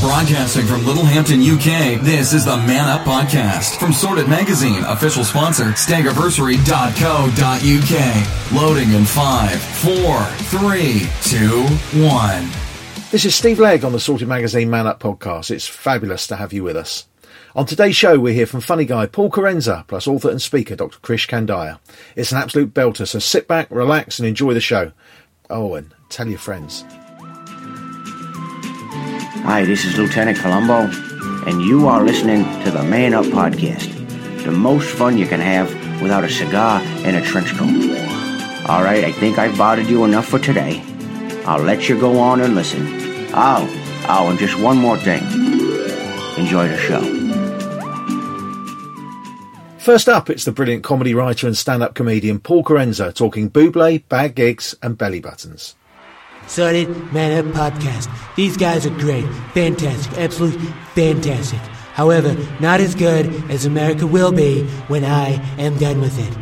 Broadcasting from Littlehampton, UK, this is the Man Up Podcast. From Sorted Magazine, official sponsor, staggiversary.co.uk. Loading in five, four, three, two, one. This is Steve Legg on the Sorted Magazine Man Up podcast. It's fabulous to have you with us. On today's show, we hear from funny guy Paul Kerensa, plus author and speaker Dr. Krish Kandiah. It's an absolute belter, so sit back, relax, and enjoy the show. Oh, and tell your friends. Hi, this is Lieutenant Colombo, and you are listening to the Man Up Podcast. The most fun you can have without a cigar and a trench coat. All right, I think I've bothered you enough for today. I'll let you go on and listen. Oh, oh, and just one more thing. Enjoy the show. First up, it's the brilliant comedy writer and stand-up comedian Paul Kerensa talking Bublé, bad gigs, and belly buttons. Sorted Man Up Podcast. These guys are great, fantastic, absolutely fantastic. However, not as good as America will be when I am done with it.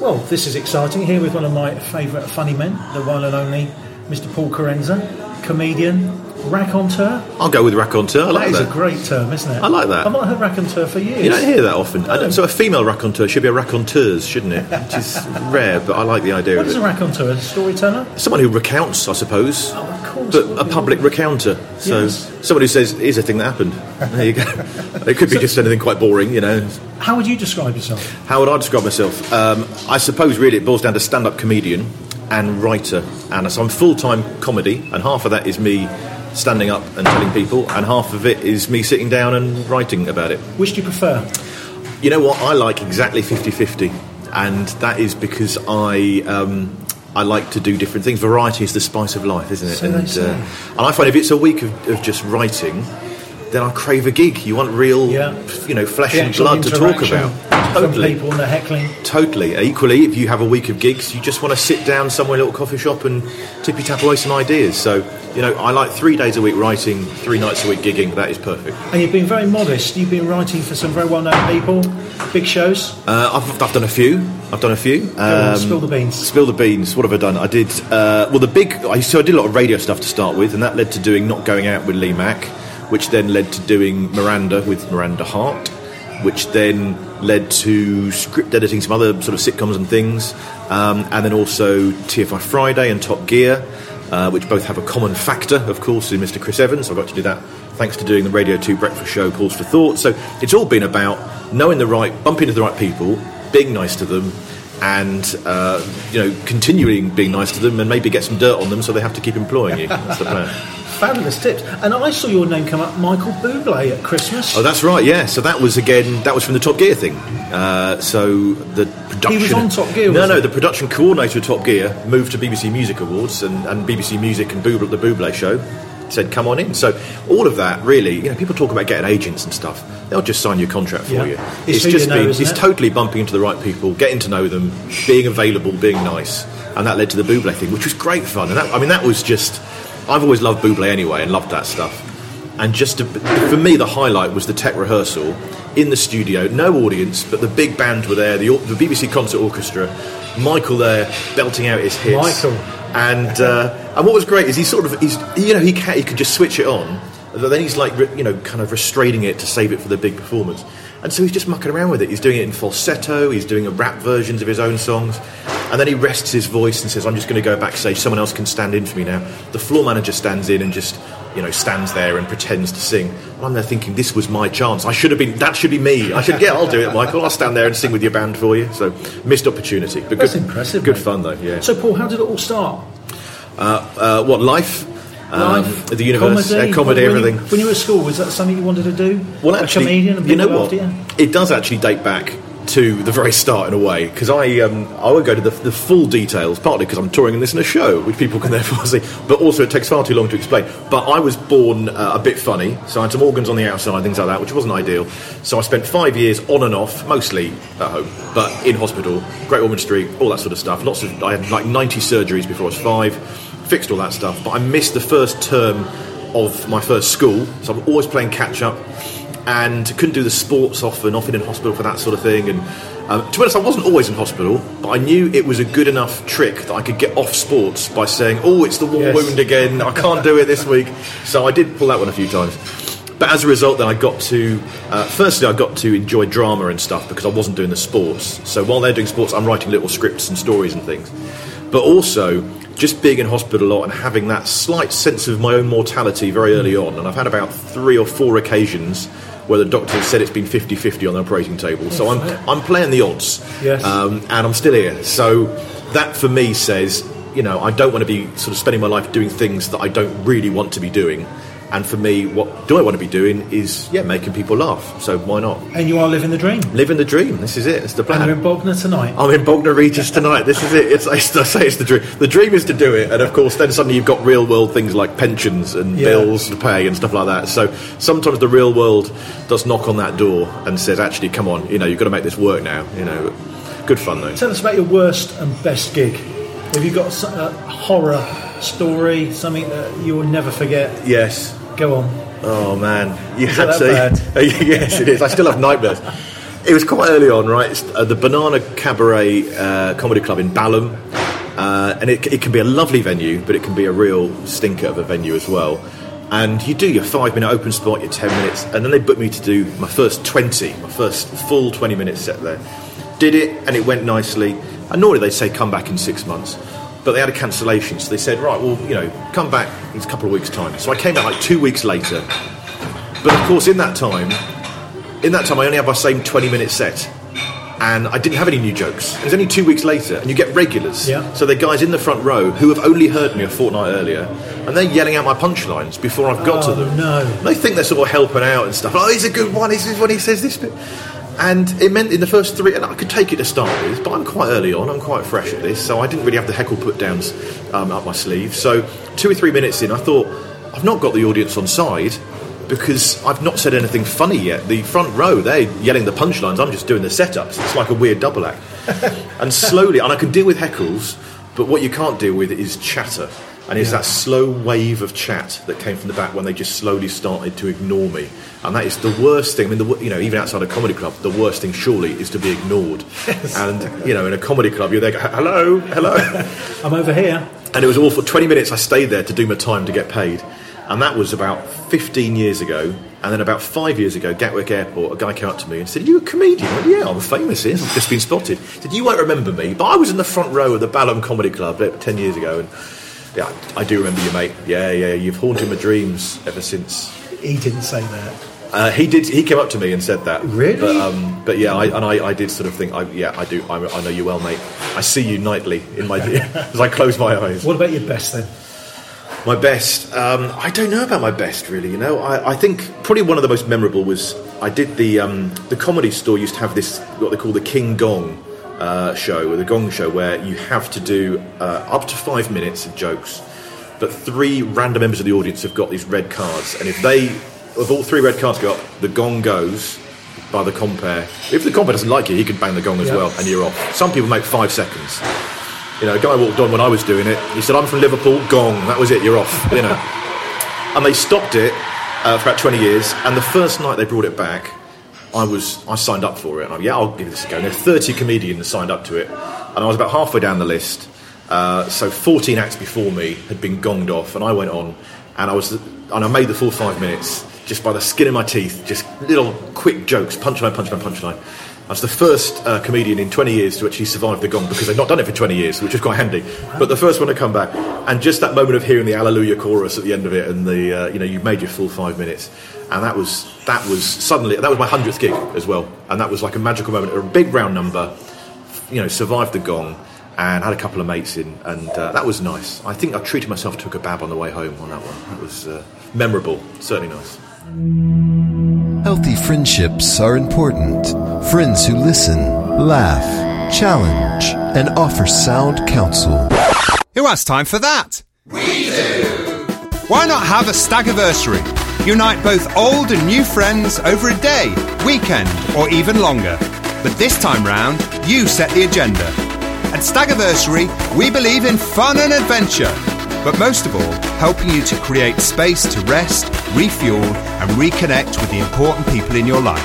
Well, this is exciting. Here with one of my favourite funny men, the one and only Mr. Paul Kerensa, comedian, raconteur. I'll go with raconteur. I like that that. is a great term, isn't it? I like that. I've not heard raconteur for years. You don't hear that often. I don't- so a female raconteur should be a raconteuse, shouldn't it? Which is rare, but I like the idea What of is a raconteur? A storyteller? Someone who recounts, I suppose. Oh, of course. But a public recounter. So Yes. someone who says, here's a thing that happened. There you go. it could be just anything quite boring, you know. How would you describe yourself? How would I describe myself? Um, I suppose really it boils down to stand up comedian and writer. And so I'm full time comedy, and half of that is me standing up and telling people, and half of it is me sitting down and writing about it. Which do you prefer? You know what? I like exactly 50 50, and that is because I. Um, I like to do different things. Variety is the spice of life, isn't it? So and, say. and I find if it's a week of, of just writing, then I crave a gig. You want real, Yeah. you know, flesh The and blood to talk about. Totally. people and the heckling. Totally. Equally, if you have a week of gigs, you just want to sit down somewhere, a little coffee shop, and tippy tap away some ideas. So, you know, I like three days a week writing, three nights a week gigging. That is perfect. And you've been very modest. You've been writing for some very well-known people, big shows. Uh, I've, I've done a few. I've done a few. Go on, Um, spill the beans. Spill the beans. What have I done? I did. Uh, well, the big. I, so I did a lot of radio stuff to start with, and that led to doing not going out with Lee Mack, which then led to doing Miranda with Miranda Hart, which then led to script editing some other sort of sitcoms and things, um, and then also TFI Friday and Top Gear. Uh, which both have a common factor, of course, in Mr. Chris Evans. I got to do that thanks to doing the Radio 2 breakfast show, Pause for Thought. So it's all been about knowing the right, bumping into the right people, being nice to them, and uh, you know continuing being nice to them, and maybe get some dirt on them so they have to keep employing you. That's the plan. Fabulous tips. And I saw your name come up, Michael Bublé, at Christmas. Oh, that's right. Yeah. So that was again. That was from the Top Gear thing. Uh, so the production. He was on Top Gear, No, no. he? The production coordinator of Top Gear moved to BBC Music Awards and, and BBC Music and Bublé, the Bublé show. Said, "Come on in." So all of that, really, you know, people talk about getting agents and stuff. They'll just sign your contract for Yeah. you. It's you just know, been, it's it? totally bumping into the right people, getting to know them, being available, being nice, and that led to the Bublé thing, which was great fun. And that, I mean, that was just. I've always loved Bublé anyway, and loved that stuff. And just to, for me, the highlight was the tech rehearsal in the studio, no audience, but the big band were there, the, the BBC Concert Orchestra, Michael there belting out his hits. Michael. And uh, and what was great is he sort of he's you know he can, he could just switch it on, but then he's like you know kind of restraining it to save it for the big performance. And so he's just mucking around with it. He's doing it in falsetto. He's doing a rap versions of his own songs, and then he rests his voice and says, "I'm just going to go backstage. Someone else can stand in for me now." The floor manager stands in and just you know stands there and pretends to sing. And I'm there thinking, "This was my chance. I should have been. That should be me. I should. Yeah, I'll do it, Michael. I'll stand there and sing with your band for you." So missed opportunity, but That's good, impressive, Good mate. fun though. Yeah. So, Paul, how did it all start? Uh, what life? Um, Life, the universe, comedy, uh, comedy, when you- everything. when you were at school, was that something you wanted to do? Well, a actually, comedian and you know what? you? It does actually date back to the very start in a way because I um, I would go to the, the full details partly because I'm touring and this in a show which people can therefore see, but also it takes far too long to explain. But I was born uh, a bit funny, so I had some organs on the outside, things like that, which wasn't ideal. So I spent five years on and off, mostly at home, but in hospital, Great Ormond Street, all that sort of stuff. Lots of I had like 90 surgeries before I was five, fixed all that stuff. But I missed the first term of my first school, so I'm always playing catch up and couldn't do the sports often, often in hospital for that sort of thing. And um, to be honest, I wasn't always in hospital. But I knew it was a good enough trick that I could get off sports by saying, "Oh, it's the war Yes. wound again. I can't do it this week." So I did pull that one a few times. But as a result, then I got to. Uh, firstly, I got to enjoy drama and stuff because I wasn't doing the sports. So while they're doing sports, I'm writing little scripts and stories and things. But also, just being in hospital a lot and having that slight sense of my own mortality very early on. And I've had about three or four occasions where the doctor said it's been 50 50 on the operating table. So I'm, I'm playing the odds. Yes. Um, and I'm still here. So that for me says, you know, I don't want to be sort of spending my life doing things that I don't really want to be doing. And for me, what do I want to be doing is, yeah, making people laugh. So why not? And you are living the dream. Living the dream. This is it. It's the plan. And you're in Bognor tonight. I'm in Bognor Regis tonight. This is it. It's, I say it's the dream. The dream is to do it, and of course, then suddenly you've got real world things like pensions and Yeah. bills to pay and stuff like that. So sometimes the real world does knock on that door and says, "Actually, come on, you know, you've got to make this work now." You know, good fun though. Tell us about your worst and best gig. Have you got uh, a horror story, something that you will never forget? Yes. Go on. Oh man, you Is had to. yes, it is. I still have nightmares. It was quite early on, right? It's, uh, the Banana Cabaret uh, Comedy Club in Balham, uh, and it, it can be a lovely venue, but it can be a real stinker of a venue as well. And you do your five minute open spot, your ten minutes, and then they booked me to do my first twenty, my first full twenty minute set there. Did it, and it went nicely. And normally they say come back in six months, but they had a cancellation, so they said, right, well, you know, come back in a couple of weeks' time. So I came back like two weeks later. But of course, in that time, in that time, I only had my same 20 minute set. And I didn't have any new jokes. It was only two weeks later, and you get regulars. Yeah. So they're guys in the front row who have only heard me a fortnight earlier, and they're yelling out my punchlines before I've got Oh, to them. no. And they think they're sort of helping out and stuff. Oh, he's a good one. This is when he says this bit. And it meant in the first three, and I could take it to start with, but I'm quite early on. I'm quite fresh at this, so I didn't really have the heckle put downs um, up my sleeve. So two or three minutes in, I thought I've not got the audience on side because I've not said anything funny yet. The front row, they're yelling the punchlines. I'm just doing the setups. It's like a weird double act. and slowly, and I can deal with heckles, but what you can't deal with is chatter. And it's that slow wave of chat that came from the back when they just slowly started to ignore me. And that is the worst thing. I mean, the, you know, even outside a comedy club, the worst thing surely is to be ignored. And, you know, in a comedy club, you're there, go, hello, hello. I'm over here. And it was awful. 20 minutes I stayed there to do my time to get paid. And that was about 15 years ago. And then about five years ago, Gatwick Airport, a guy came up to me and said, Are you a comedian? Went, yeah, I'm famous here. I've just been spotted. He said, You won't remember me, but I was in the front row of the Balham Comedy Club uh, 10 years ago. And yeah, I do remember you, mate. Yeah, yeah, you've haunted my dreams ever since. He didn't say that. Uh, he did. He came up to me and said that. Really? But, um, but yeah, I, and I, I did sort of think, I, yeah, I do. I, I know you well, mate. I see you nightly in my as I close my eyes. What about your best then? My best. Um, I don't know about my best really. You know, I, I think probably one of the most memorable was I did the um, the comedy store used to have this what they call the King Gong uh, show or the Gong show where you have to do uh, up to five minutes of jokes, but three random members of the audience have got these red cards, and if they if all three red cards go up, the gong goes by the compare. If the compare doesn't like you, he can bang the gong as Yeah. well, and you're off. Some people make five seconds. You know, a guy walked on when I was doing it. He said, "I'm from Liverpool." Gong. That was it. You're off. You know. and they stopped it uh, for about 20 years. And the first night they brought it back, I was I signed up for it. And I, yeah, I'll give this a go. And there were 30 comedians signed up to it, and I was about halfway down the list. Uh, so 14 acts before me had been gonged off, and I went on, and I was and I made the full five minutes just by the skin of my teeth, just little quick jokes, punchline, punchline, punchline. I was the first uh, comedian in 20 years to actually survive the gong because they've not done it for 20 years, which is quite handy. But the first one to come back, and just that moment of hearing the Alleluia chorus at the end of it, and the uh, you know you've made your full five minutes, and that was that was suddenly that was my hundredth gig as well, and that was like a magical moment, a big round number, you know, survived the gong. And had a couple of mates in, and uh, that was nice. I think I treated myself to a kebab on the way home on that one. That was uh, memorable, certainly nice. Healthy friendships are important. Friends who listen, laugh, challenge, and offer sound counsel. Who has time for that? We do! Why not have a staggiversary? Unite both old and new friends over a day, weekend, or even longer. But this time round, you set the agenda. At Staggiversary, we believe in fun and adventure, but most of all, helping you to create space to rest, refuel, and reconnect with the important people in your life.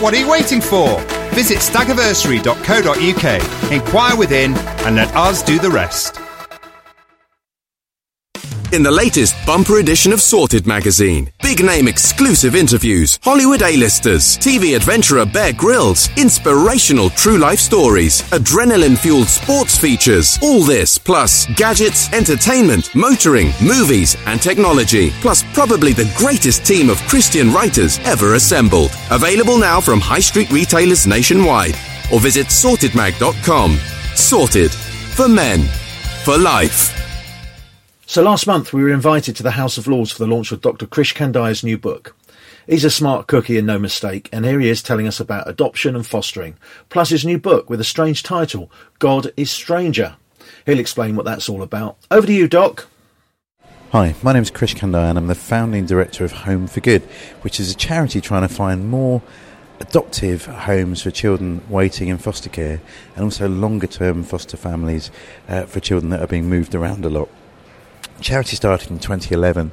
What are you waiting for? Visit stagversary.co.uk, inquire within, and let us do the rest. In the latest bumper edition of Sorted magazine, big name exclusive interviews, Hollywood A-listers, TV adventurer Bear Grylls, inspirational true life stories, adrenaline fueled sports features, all this plus gadgets, entertainment, motoring, movies, and technology, plus probably the greatest team of Christian writers ever assembled. Available now from high street retailers nationwide or visit sortedmag.com. Sorted for men, for life. So last month we were invited to the House of Lords for the launch of Dr. Krish Kandiah's new book. He's a smart cookie and no mistake, and here he is telling us about adoption and fostering, plus his new book with a strange title, God is Stranger. He'll explain what that's all about. Over to you, Doc. Hi, my name is Krish Kandiah and I'm the founding director of Home for Good, which is a charity trying to find more adoptive homes for children waiting in foster care and also longer term foster families uh, for children that are being moved around a lot charity started in 2011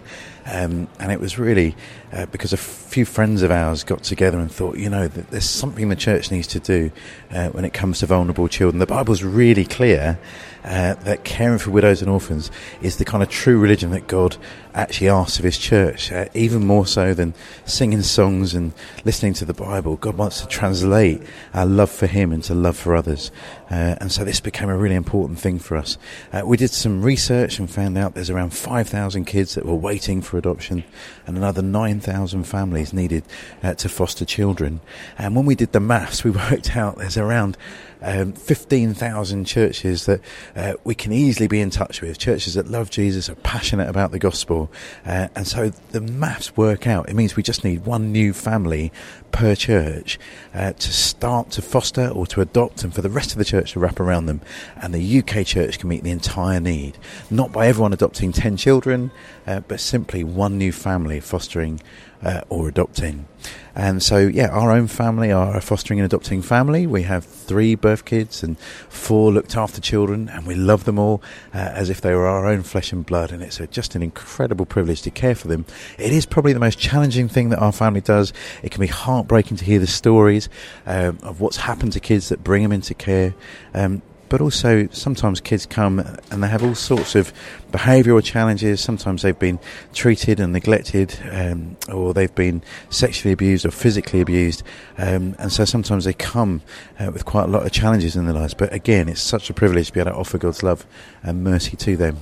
um, and it was really uh, because a few friends of ours got together and thought, you know, that there's something the church needs to do uh, when it comes to vulnerable children. The Bible's really clear uh, that caring for widows and orphans is the kind of true religion that God actually asks of His church, uh, even more so than singing songs and listening to the Bible. God wants to translate our love for Him into love for others. Uh, and so this became a really important thing for us. Uh, we did some research and found out there's around 5,000 kids that were waiting for adoption and another 9,000 families needed uh, to foster children. And when we did the maths, we worked out there's around um, 15,000 churches that uh, we can easily be in touch with, churches that love Jesus, are passionate about the gospel. Uh, and so the maths work out. It means we just need one new family per church uh, to start to foster or to adopt and for the rest of the church to wrap around them. And the UK church can meet the entire need, not by everyone adopting 10 children, uh, but simply one new family fostering uh, or adopting. And so, yeah, our own family are a fostering and adopting family. We have three birth kids and four looked after children, and we love them all uh, as if they were our own flesh and blood. And it's a, just an incredible privilege to care for them. It is probably the most challenging thing that our family does. It can be heartbreaking to hear the stories um, of what's happened to kids that bring them into care. Um, but also sometimes kids come and they have all sorts of behavioural challenges. Sometimes they've been treated and neglected, um, or they've been sexually abused or physically abused, um, and so sometimes they come uh, with quite a lot of challenges in their lives. But again, it's such a privilege to be able to offer God's love and mercy to them.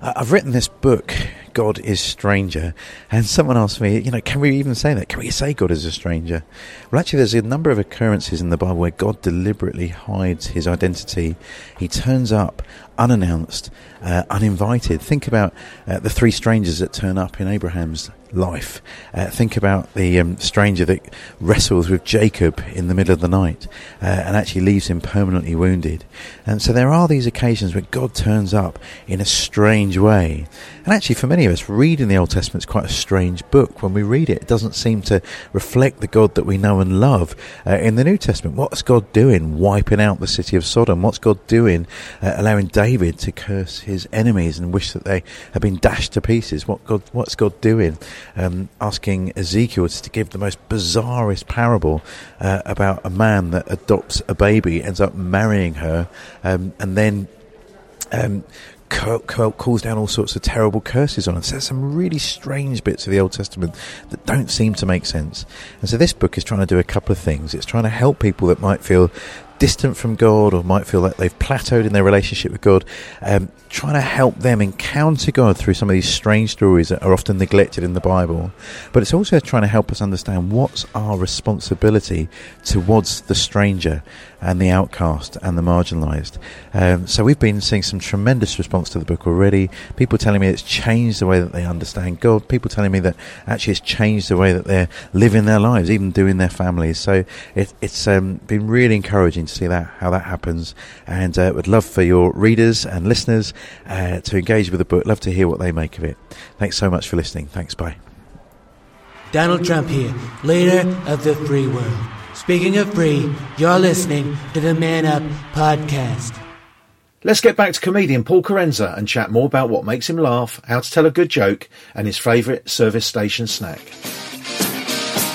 I've written this book, God is Stranger, and someone asked me, you know, can we even say that? Can we say God is a stranger? Well, actually, there's a number of occurrences in the Bible where God deliberately hides his identity. He turns up unannounced, uh, uninvited. Think about uh, the three strangers that turn up in Abraham's life. Uh, think about the um, stranger that wrestles with Jacob in the middle of the night uh, and actually leaves him permanently wounded. And so there are these occasions where God turns up in a strange way. And actually, for many of us, reading the Old Testament is quite a strange book. When we read it, it doesn't seem to reflect the God that we know and love. Uh, in the New Testament, what's God doing? Wiping out the city of Sodom. What's God doing? Uh, allowing David to curse his enemies and wish that they had been dashed to pieces. What God, what's God doing? Um, asking Ezekiel to give the most bizarrest parable uh, about a man that adopts a baby, ends up marrying her, um, and then um, calls down all sorts of terrible curses on us. There's some really strange bits of the Old Testament that don't seem to make sense. And so this book is trying to do a couple of things. It's trying to help people that might feel distant from God or might feel like they've plateaued in their relationship with God, um, trying to help them encounter God through some of these strange stories that are often neglected in the Bible. But it's also trying to help us understand what's our responsibility towards the stranger and the outcast and the marginalised. Um, so we've been seeing some tremendous response to the book already. People telling me it's changed the way that they understand God. People telling me that actually it's changed the way that they're living their lives, even doing their families. So it, it's um, been really encouraging to see that how that happens, and uh, would love for your readers and listeners uh, to engage with the book. Love to hear what they make of it. Thanks so much for listening. Thanks. Bye. Donald Trump here, leader of the free world. Speaking of free, you're listening to the Man Up Podcast. Let's get back to comedian Paul Kerensa and chat more about what makes him laugh, how to tell a good joke, and his favourite service station snack.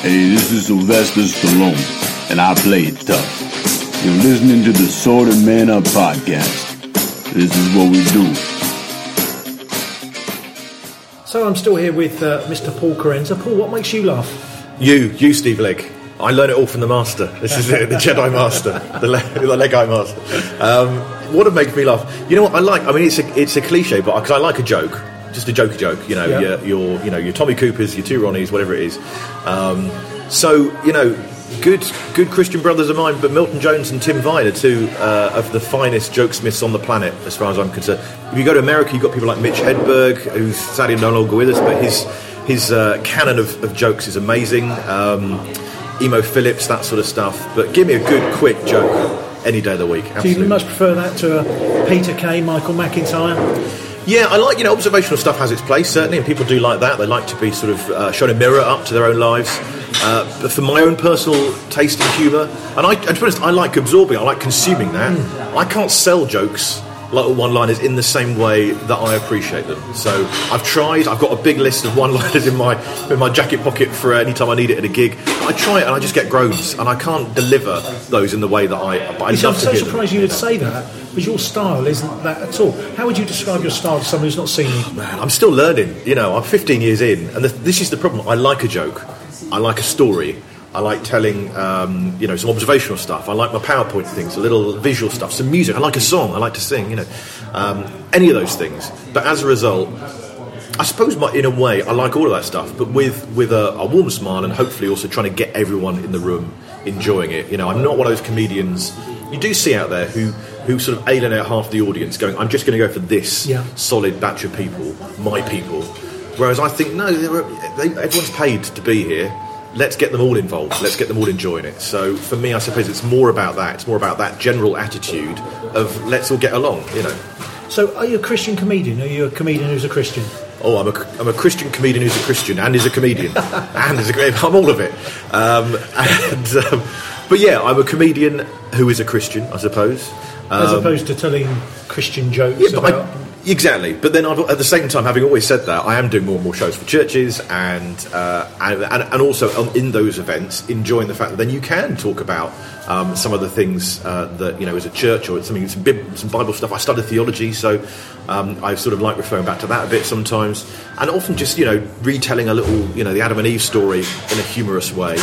Hey, this is Sylvester Stallone. and I play it tough. You're listening to the Sword Sorted Man Up podcast. This is what we do. So I'm still here with uh, Mr. Paul Kerensa. Paul, what makes you laugh? You, you, Steve Legg. I learn it all from the master. This is it, the Jedi master, the, Le- the Legite master. Um, what would make me laugh? You know what I like? I mean, it's a, it's a cliche, but because I like a joke, just a jokey joke. You know, Yeah. your, your you know your Tommy Coopers, your two Ronnies, whatever it is. Um, so you know, good good Christian brothers of mine, but Milton Jones and Tim Vine are two uh, of the finest jokesmiths on the planet, as far as I'm concerned. If you go to America, you've got people like Mitch Hedberg, who's sadly no longer with us, but his his uh, canon of, of jokes is amazing. Um, Emo Philips, that sort of stuff. But give me a good, quick joke any day of the week. Do you much prefer that to a Peter Kay, Michael McIntyre? Yeah, I like you know observational stuff has its place certainly, and people do like that. They like to be sort of uh, shown a mirror up to their own lives. Uh, but for my own personal taste in humour, and I, to be honest, I like absorbing. I like consuming that. I can't sell jokes like one-liners in the same way that I appreciate them. So I've tried. I've got a big list of one-liners in my in my jacket pocket for any time I need it at a gig. I try it and I just get groans, and I can't deliver those in the way that I. I see, I'm love so to hear them. surprised you would say that, because your style isn't that at all. How would you describe your style to someone who's not seen you? Man, I'm still learning. You know, I'm 15 years in, and the, this is the problem. I like a joke. I like a story. I like telling, um, you know, some observational stuff. I like my PowerPoint things, a little visual stuff, some music. I like a song. I like to sing. You know, um, any of those things. But as a result, I suppose, my, in a way, I like all of that stuff, but with with a, a warm smile and hopefully also trying to get everyone in the room enjoying it. You know, I'm not one of those comedians you do see out there who who sort of alienate half the audience, going, "I'm just going to go for this Yeah. solid batch of people, my people." Whereas I think, no, they everyone's paid to be here. Let's get them all involved. Let's get them all enjoying it. So for me, I suppose it's more about that. It's more about that general attitude of let's all get along. You know. So, are you a Christian comedian? Are you a comedian who's a Christian? Oh, I'm a, I'm a Christian comedian who's a Christian and is a comedian and is a I'm all of it. Um, and, um, but yeah, I'm a comedian who is a Christian, I suppose. As Um, opposed to telling Christian jokes yeah, about. I, exactly. But then I've, at the same time, having always said that, I am doing more and more shows for churches, and uh, and, and also on, in those events, enjoying the fact that then you can talk about um, some of the things uh, that you know as a church or something, some, bib, some Bible stuff. I studied theology, so um, I sort of like referring back to that a bit sometimes, and often just you know retelling a little you know the Adam and Eve story in a humorous way.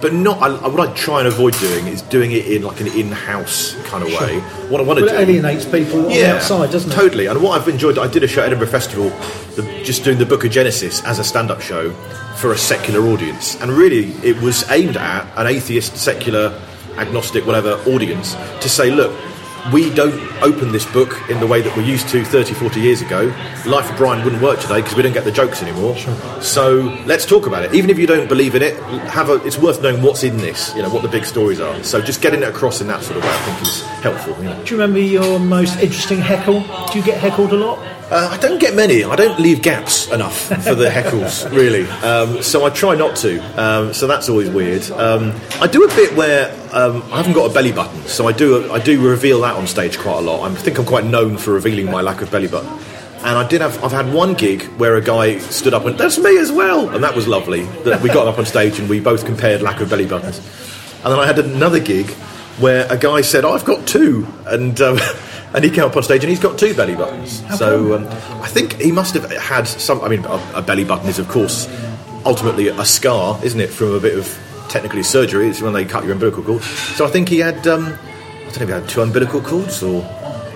But not. I, what I try and avoid doing is doing it in like an in-house kind of way. What I want to Well, do it alienates people on the outside, doesn't it? Totally. And what I've enjoyed, I did a show at Edinburgh Festival, the, just doing the Book of Genesis as a stand-up show for a secular audience, and really it was aimed at an atheist, secular, agnostic, whatever audience to say, look. We don't open this book in the way that we used to 30, 40 years ago. Life of Brian wouldn't work today because we don't get the jokes anymore. So let's talk about it. Even if you don't believe in it, have a, it's worth knowing what's in this, you know, what the big stories are. So just getting it across in that sort of way, I think, is helpful. You know. Do you remember your most interesting heckle? Do you get heckled a lot? Uh, I don't get many. I don't leave gaps enough for the heckles, really. Um, so I try not to. Um, so that's always weird. Um, I do a bit where um, I haven't got a belly button, so I do I do reveal that on stage quite a lot. I think I'm quite known for revealing my lack of belly button. And I did have I've had one gig where a guy stood up and that's me as well, and that was lovely. That we got up on stage and we both compared lack of belly buttons. And then I had another gig where a guy said, "I've got two. and um, and he came up on stage and he's got two belly buttons. so um, I think he must have had some. I mean, a, a belly button is of course ultimately a scar, isn't it, from a bit of technically surgery? It's when they cut your umbilical cord. So I think he had. Um, I don't know if he had two umbilical cords or.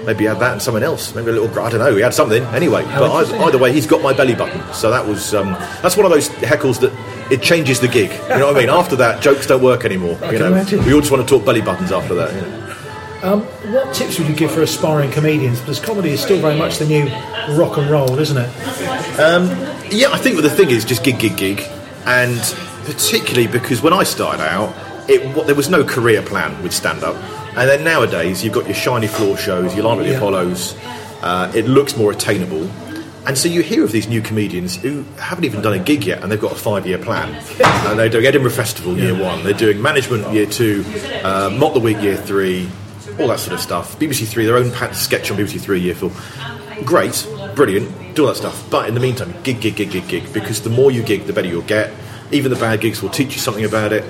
Maybe he had that and someone else. Maybe a little. I don't know. He had something anyway. But either, either way, he's got my belly button. So that was. Um, that's one of those heckles that it changes the gig. You know what I mean? After that, jokes don't work anymore. You know, imagine. we all just want to talk belly buttons after that. you know. Um, what tips would you give for aspiring comedians? Because comedy is still very much the new rock and roll, isn't it? Um, yeah, I think the thing is just gig, gig, gig, and particularly because when I started out, it what, there was no career plan with stand up, and then nowadays you've got your shiny floor shows, your Live at the Yeah. Apollos. Uh, it looks more attainable. And so you hear of these new comedians who haven't even done a gig yet, and they've got a five-year plan. And they're doing Edinburgh Festival year one, they're doing management year two, uh, Mock the Week year three, all that sort of stuff. BBC Three, their own sketch on BBC Three a year four. Great, brilliant, do all that stuff. But in the meantime, gig, gig, gig, gig, gig. Because the more you gig, the better you'll get. Even the bad gigs will teach you something about it.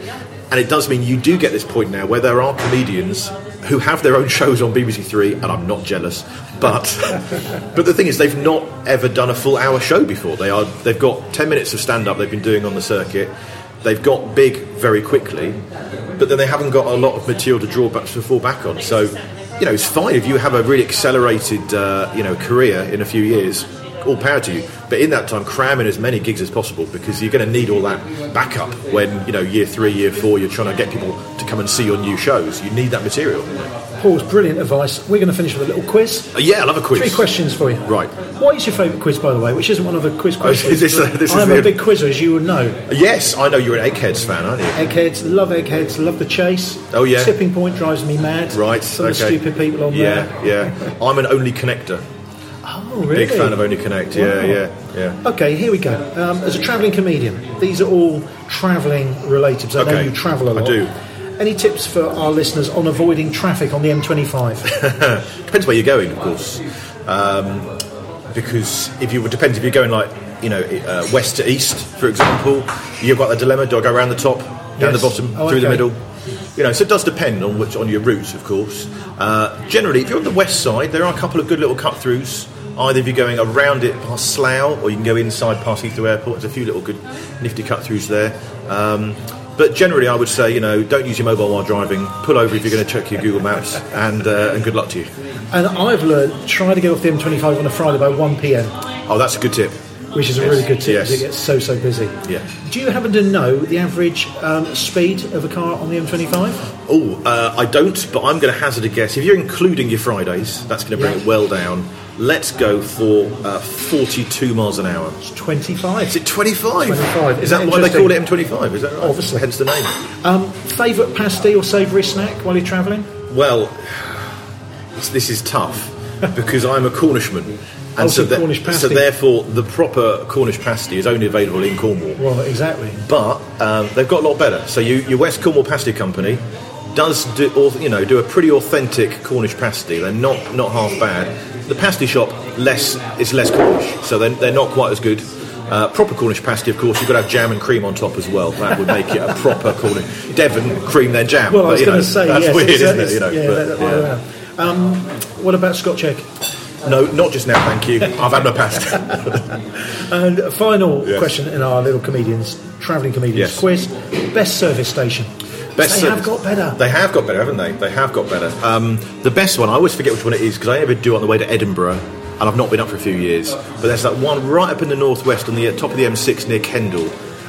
and it does mean you do get this point now where there are comedians who have their own shows on BBC Three, and I'm not jealous, but but the thing is, they've not ever done a full hour show before. They are they've got ten minutes of stand up they've been doing on the circuit. They've got big very quickly, but then they haven't got a lot of material to draw back to fall back on. So, you know, it's fine if you have a really accelerated, uh, you know, career in a few years. All power to you, but in that time, cram in as many gigs as possible because you're going to need all that backup when you know year three, year four, you're trying to get people to come and see your new shows. You need that material. Paul's brilliant advice. We're going to finish with a little quiz. Uh, yeah, I love a quiz. Three questions for you. Right. What is your favourite quiz, by the way? Which isn't one of the quiz questions. is this a- this is I'm the- a big quizzer, as you would know. Yes, I know you're an Eggheads fan, aren't you? Eggheads, love eggheads, love the chase. Oh, yeah. Tipping point drives me mad. Right. Some okay. stupid people on yeah, there. Yeah, yeah. I'm an Only Connector. Oh, really? Big fan of Only Connect. Yeah, Wow. yeah, yeah. Okay, here we go. Um, as a travelling comedian, these are all travelling related. So I know you travel a lot. I do. Any tips for our listeners on avoiding traffic on the M25? Depends where you're going, of course. Um, because if you depends if you're going like you know uh, west to east, for example, you've got the dilemma: do I go around the top, down Yes. the bottom, Oh, through the middle? You know, so it does depend on which on your route, of course. Uh, generally, if you're on the west side, there are a couple of good little cut throughs. Either if you're going around it past Slough, or you can go inside past Heathrow Airport. There's a few little good, nifty cut throughs there. Um, but generally, I would say, you know, don't use your mobile while driving. Pull over if you're going to check your Google Maps, and uh, and good luck to you. and I've learned try to get off the M25 on a Friday by 1 pm, Oh, that's a good tip. Which is a Yes, really good tip yes. because it gets so, so busy. Yeah. Do you happen to know the average um, speed of a car on the M25? Oh, uh, I don't, but I'm going to hazard a guess. If you're including your Fridays, that's going to bring Yeah. it well down. Let's go for uh, 42 miles an hour. It's 25. Is it 25? 25. Is Isn't that that why they call it? M25? Is that right? Obviously. Hence the name. Um, Favourite pasty or savoury snack while you're travelling? Well, this is tough because I'm a Cornishman. And so the- Cornish so therefore, the proper Cornish pasty is only available in Cornwall. Well, exactly. but um, they've got a lot better. So you, your West Cornwall Pasty Company does do, you know, do a pretty authentic Cornish pasty. They're not not half bad. The pasty shop less is less Cornish, so they're, they're not quite as good. Uh, proper Cornish pasty, of course, you've got to have jam and cream on top as well. That would make it a proper Cornish. Devon cream then jam. Well, I was going to say, that's yes, weird, isn't it? You know, yeah, but, that- that yeah. Um, what about Scotch egg? No, not just now, thank you. I've had my pasty. And a final Yes. question in our little comedians, travelling comedians Yes. quiz: best service station. Best they have got better. They have got better, haven't they? They have got better. Um, the best one, I always forget which one it is because I ever do it on the way to Edinburgh, and I've not been up for a few years. But there's that one right up in the northwest on the uh, top of the M6 near Kendal.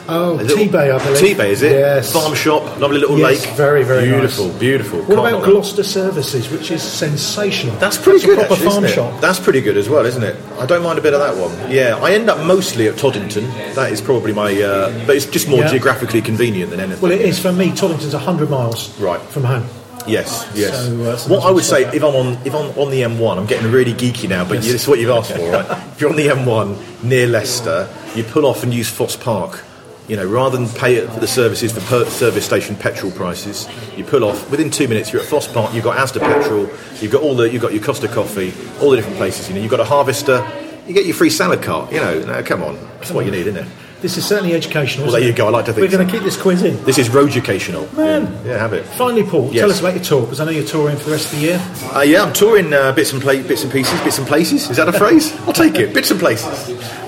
Oh, Tebay, I believe. Tebay, is it? Yes. Farm shop, lovely little Yes, lake. very, very beautiful, nice. beautiful. What Can't about. Gloucester Services, which is sensational? That's pretty good, a proper actually, farm shop. That's pretty good as well, isn't it? I don't mind a bit of that one. Yeah, I end up mostly at Toddington. That is probably my, uh, but it's just more Yeah. geographically convenient than anything. Well, it is for me. Toddington's hundred miles Right. from home. Yes, yes. So, uh, what I would say, if I'm on if I'm on the M1, I'm getting really geeky now, but Yes. this is what you've asked for, right? if you're on the M1 near Leicester, you pull off and use Fosse Park. You know, rather than pay it for the services for per service station petrol prices, you pull off. Within two minutes, you're at Fosse Park. You've got Asda petrol. You've got all the. You've got your Costa coffee. All the different places. You know, you've got a harvester. You get your free salad cart. You know, now, come on, that's what you need, isn't it? This is certainly educational. Well, there you go. I like to think We're going to keep this quiz in. This is road educational. Man. Yeah, have it. Finally, Paul, Yes. tell us about your tour because I know you're touring for the rest of the year. Uh, yeah, I'm touring uh, bits and pla- bits and pieces, bits and places. Is that a phrase? I'll take it. Bits and places.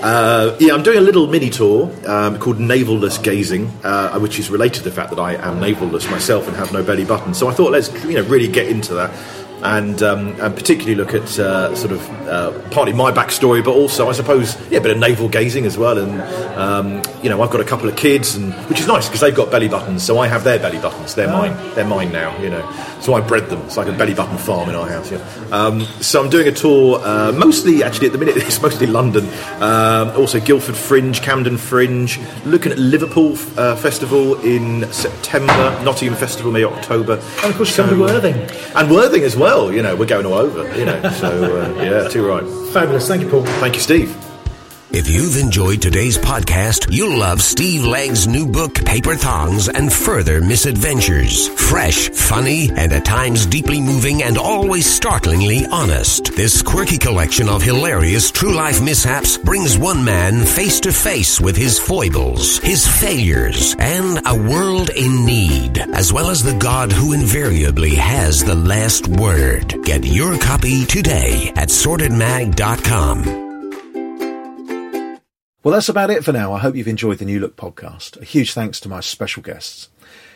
Uh, yeah, I'm doing a little mini tour um, called Navelless Gazing, uh, which is related to the fact that I am navelless myself and have no belly button. So I thought let's you know really get into that. And, um, and particularly look at uh, sort of uh, partly my backstory, but also I suppose yeah, a bit of navel gazing as well. And um, you know, I've got a couple of kids, and which is nice because they've got belly buttons, so I have their belly buttons. They're mine. They're mine now. You know, so I bred them. It's like a belly button farm in our house. Yeah. Um, so I'm doing a tour, uh, mostly actually at the minute it's mostly London, um, also Guildford Fringe, Camden Fringe, looking at Liverpool uh, Festival in September, Nottingham Festival maybe October, And of course, you come to Worthing. and Worthing as well. You know, we're going all over. You know, so uh, yeah, too right. Fabulous. Thank you, Paul. Thank you, Steve. If you've enjoyed today's podcast, you'll love Steve Legg's new book, Paper Thongs and Further Misadventures. Fresh, funny, and at times deeply moving and always startlingly honest. This quirky collection of hilarious true life mishaps brings one man face to face with his foibles, his failures, and a world in need, as well as the God who invariably has the last word. Get your copy today at sortedmag.com. Well, that's about it for now. I hope you've enjoyed the New Look podcast. A huge thanks to my special guests.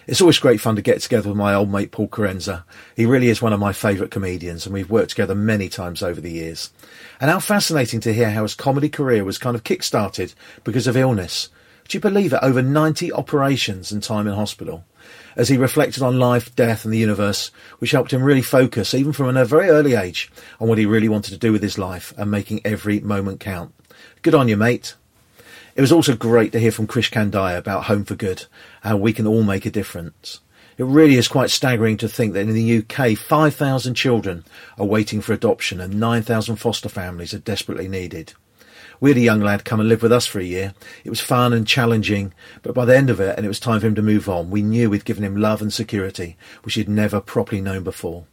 It's always great fun to get together with my old mate Paul Kerensa. He really is one of my favourite comedians, and we've worked together many times over the years. And how fascinating to hear how his comedy career was kind of kick-started because of illness. Do you believe it? Over 90 operations and time in hospital. As he reflected on life, death, and the universe, which helped him really focus, even from a very early age, on what he really wanted to do with his life and making every moment count. Good on you, mate. It was also great to hear from Krish Kandiah about Home for Good, how we can all make a difference. It really is quite staggering to think that in the UK, 5,000 children are waiting for adoption and 9,000 foster families are desperately needed. We had a young lad come and live with us for a year. It was fun and challenging, but by the end of it, and it was time for him to move on, we knew we'd given him love and security, which he'd never properly known before.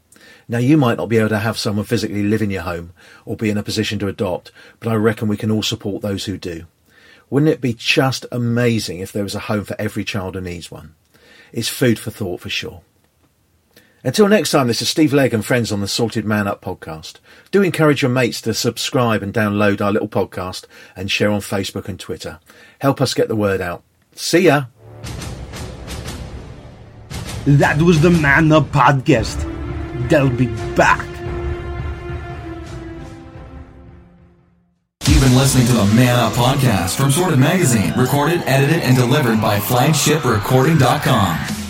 Now, you might not be able to have someone physically live in your home or be in a position to adopt, but I reckon we can all support those who do. Wouldn't it be just amazing if there was a home for every child who needs one? It's food for thought for sure. Until next time, this is Steve Legg and friends on the Sorted Man Up podcast. Do encourage your mates to subscribe and download our little podcast and share on Facebook and Twitter. Help us get the word out. See ya! That was the Man Up podcast. They'll be back. You've been listening to the Man Up podcast from Sorted Magazine, recorded, edited, and delivered by FlagshipRecording.com.